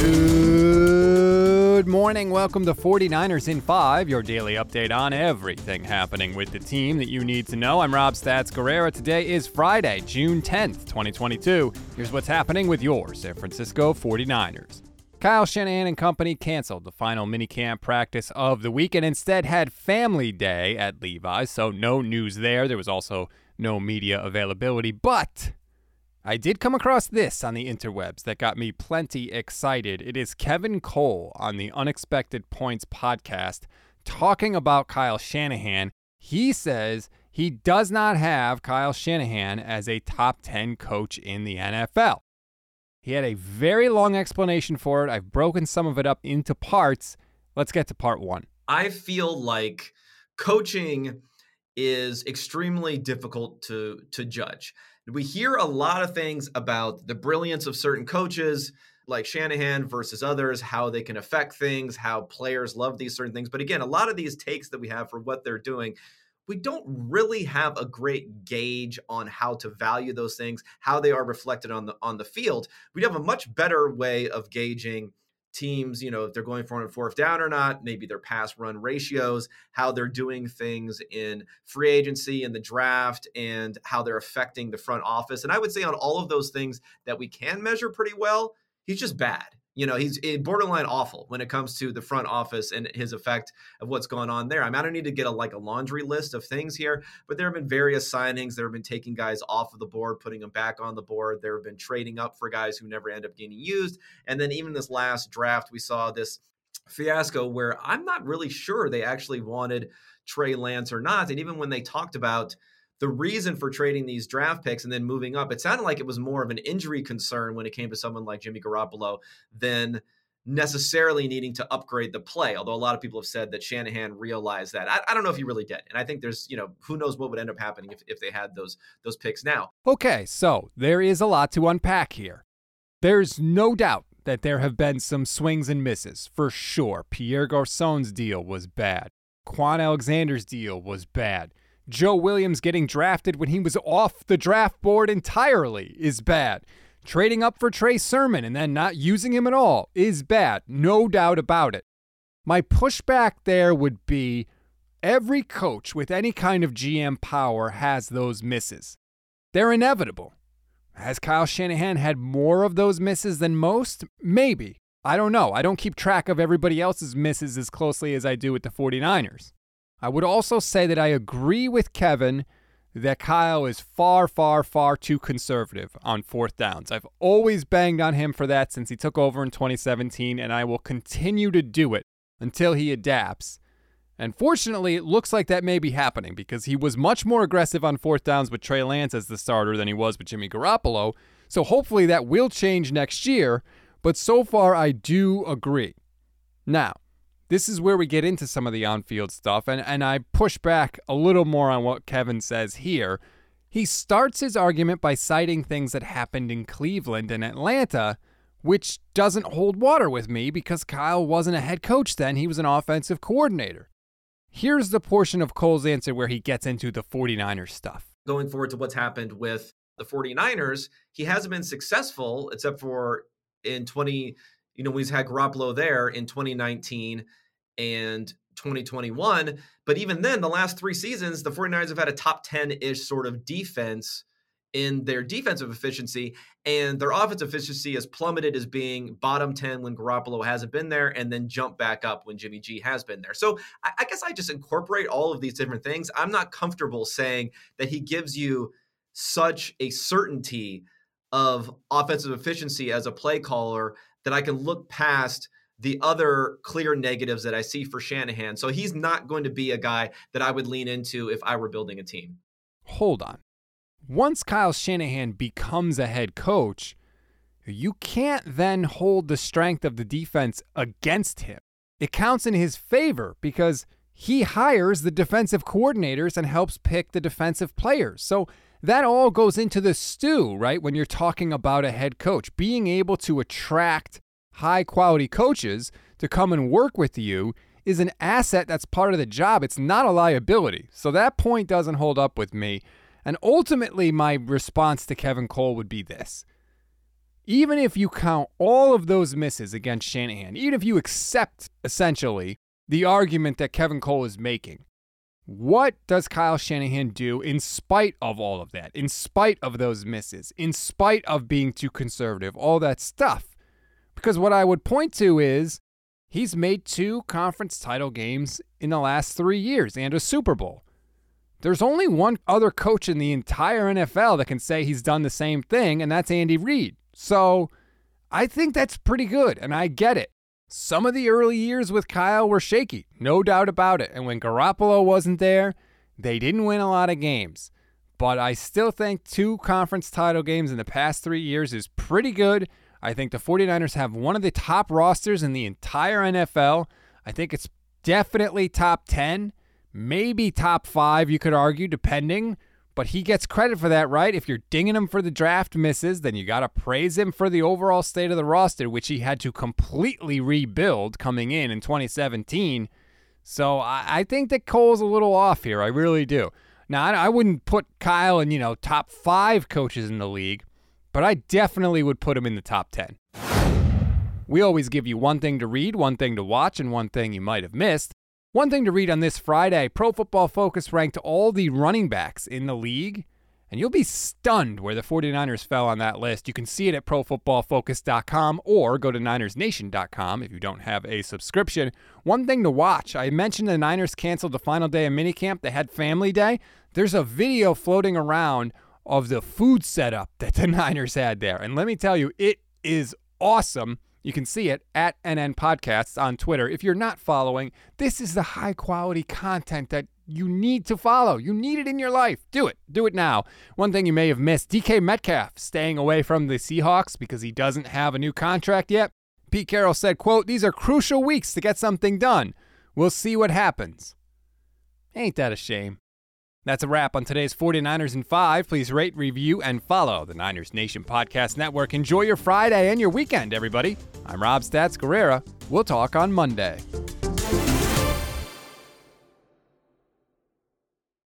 Good morning. Welcome to 49ers in 5, your daily update on everything happening with the team that you need to know. I'm Rob Stats Guerrera. Today is Friday, June 10th, 2022. Here's what's happening with your San Francisco 49ers. Kyle Shanahan and company canceled the final minicamp practice of the week and instead had family day at Levi's, so no news there. There was also no media availability, but I did come across this on the interwebs that got me plenty excited. It is Kevin Cole on the Unexpected Points podcast talking about Kyle Shanahan. He says he does not have Kyle Shanahan as a top 10 coach in the NFL. He had a very long explanation for it. I've broken some of it up into parts. Let's get to part one. I feel like coaching is extremely difficult to to judge we hear a lot of things about the brilliance of certain coaches like Shanahan versus others, how they can affect things, how players love these certain things. But again, a lot of these takes that we have for what they're doing, we don't really have a great gauge on how to value those things, how they are reflected on the on the field. We'd have a much better way of gauging teams, you know, if they're going for a fourth down or not, maybe their pass run ratios, how they're doing things in free agency and the draft, and how they're affecting the front office. And I would say on all of those things that we can measure pretty well, he's just bad. You know, he's eh, borderline awful when it comes to the front office and his effect of what's going on there. I mean, I don't need to get a like a laundry list of things here, but there have been various signings. There have been taking guys off of the board, putting them back on the board. There have been trading up for guys who never end up getting used. And then even this last draft, we saw this fiasco where I'm not really sure they actually wanted Trey Lance or not. And even when they talked about the reason for trading these draft picks and then moving up, it sounded like it was more of an injury concern when it came to someone like Jimmy Garoppolo than necessarily needing to upgrade the play. Although a lot of people have said that Shanahan realized that. I, I, don't know if he really did. And I think there's, you know, who knows what would end up happening if, if they had those those picks now. Okay, so there is a lot to unpack here. There's no doubt that there have been some swings and misses, for sure. Pierre Garcon's deal was bad. Kwon Alexander's deal was bad. Joe Williams getting drafted when he was off the draft board entirely is bad. Trading up for Trey Sermon and then not using him at all is bad, no doubt about it. My pushback there would be every coach with any kind of GM power has those misses. They're inevitable. Has Kyle Shanahan had more of those misses than most? Maybe. I don't know. I don't keep track of everybody else's misses as closely as I do with the 49ers. I would also say that I agree with Kevin that Kyle is far, far, far too conservative on fourth downs. I've always banged on him for that since he took over in 2017, and I will continue to do it until he adapts. And fortunately, it looks like that may be happening because he was much more aggressive on fourth downs with Trey Lance as the starter than he was with Jimmy Garoppolo. So hopefully that will change next year. But so far, I do agree. Now, this is where we get into some of the on field stuff, and, and I push back a little more on what Kevin says here. He starts his argument by citing things that happened in Cleveland and Atlanta, which doesn't hold water with me because Kyle wasn't a head coach then, he was an offensive coordinator. Here's the portion of Cole's answer where he gets into the 49ers stuff. Going forward to what's happened with the 49ers, he hasn't been successful except for in 20, you know, he's had Garoppolo there in 2019 and 2021. But even then, the last three seasons, the 49ers have had a top 10 ish sort of defense in their defensive efficiency, and their offensive efficiency has plummeted as being bottom 10 when Garoppolo hasn't been there, and then jump back up when Jimmy G has been there. So I, I guess I just incorporate all of these different things. I'm not comfortable saying that he gives you such a certainty of offensive efficiency as a play caller that I can look past the other clear negatives that I see for Shanahan. So he's not going to be a guy that I would lean into if I were building a team. Hold on. Once Kyle Shanahan becomes a head coach, you can't then hold the strength of the defense against him. It counts in his favor because he hires the defensive coordinators and helps pick the defensive players. So that all goes into the stew, right? When you're talking about a head coach, being able to attract high quality coaches to come and work with you is an asset that's part of the job. It's not a liability. So that point doesn't hold up with me. And ultimately, my response to Kevin Cole would be this even if you count all of those misses against Shanahan, even if you accept essentially the argument that Kevin Cole is making, what does Kyle Shanahan do in spite of all of that, in spite of those misses, in spite of being too conservative, all that stuff? Because what I would point to is he's made two conference title games in the last three years and a Super Bowl. There's only one other coach in the entire NFL that can say he's done the same thing, and that's Andy Reid. So I think that's pretty good, and I get it. Some of the early years with Kyle were shaky, no doubt about it. And when Garoppolo wasn't there, they didn't win a lot of games. But I still think two conference title games in the past three years is pretty good. I think the 49ers have one of the top rosters in the entire NFL. I think it's definitely top 10, maybe top five, you could argue, depending but he gets credit for that, right? If you're dinging him for the draft misses, then you got to praise him for the overall state of the roster, which he had to completely rebuild coming in in 2017. So I, think that Cole's a little off here. I really do. Now, I, I wouldn't put Kyle in, you know, top five coaches in the league, but I definitely would put him in the top 10. We always give you one thing to read, one thing to watch, and one thing you might have missed. One thing to read on this Friday Pro Football Focus ranked all the running backs in the league, and you'll be stunned where the 49ers fell on that list. You can see it at profootballfocus.com or go to ninersnation.com if you don't have a subscription. One thing to watch I mentioned the Niners canceled the final day of minicamp, they had family day. There's a video floating around of the food setup that the Niners had there. And let me tell you, it is awesome. You can see it at NN Podcasts on Twitter. If you're not following, this is the high quality content that you need to follow. You need it in your life. Do it. Do it now. One thing you may have missed DK Metcalf staying away from the Seahawks because he doesn't have a new contract yet. Pete Carroll said, quote, These are crucial weeks to get something done. We'll see what happens. Ain't that a shame? That's a wrap on today's 49ers in 5. Please rate, review, and follow the Niners Nation Podcast Network. Enjoy your Friday and your weekend, everybody. I'm Rob Stats Guerrera. We'll talk on Monday.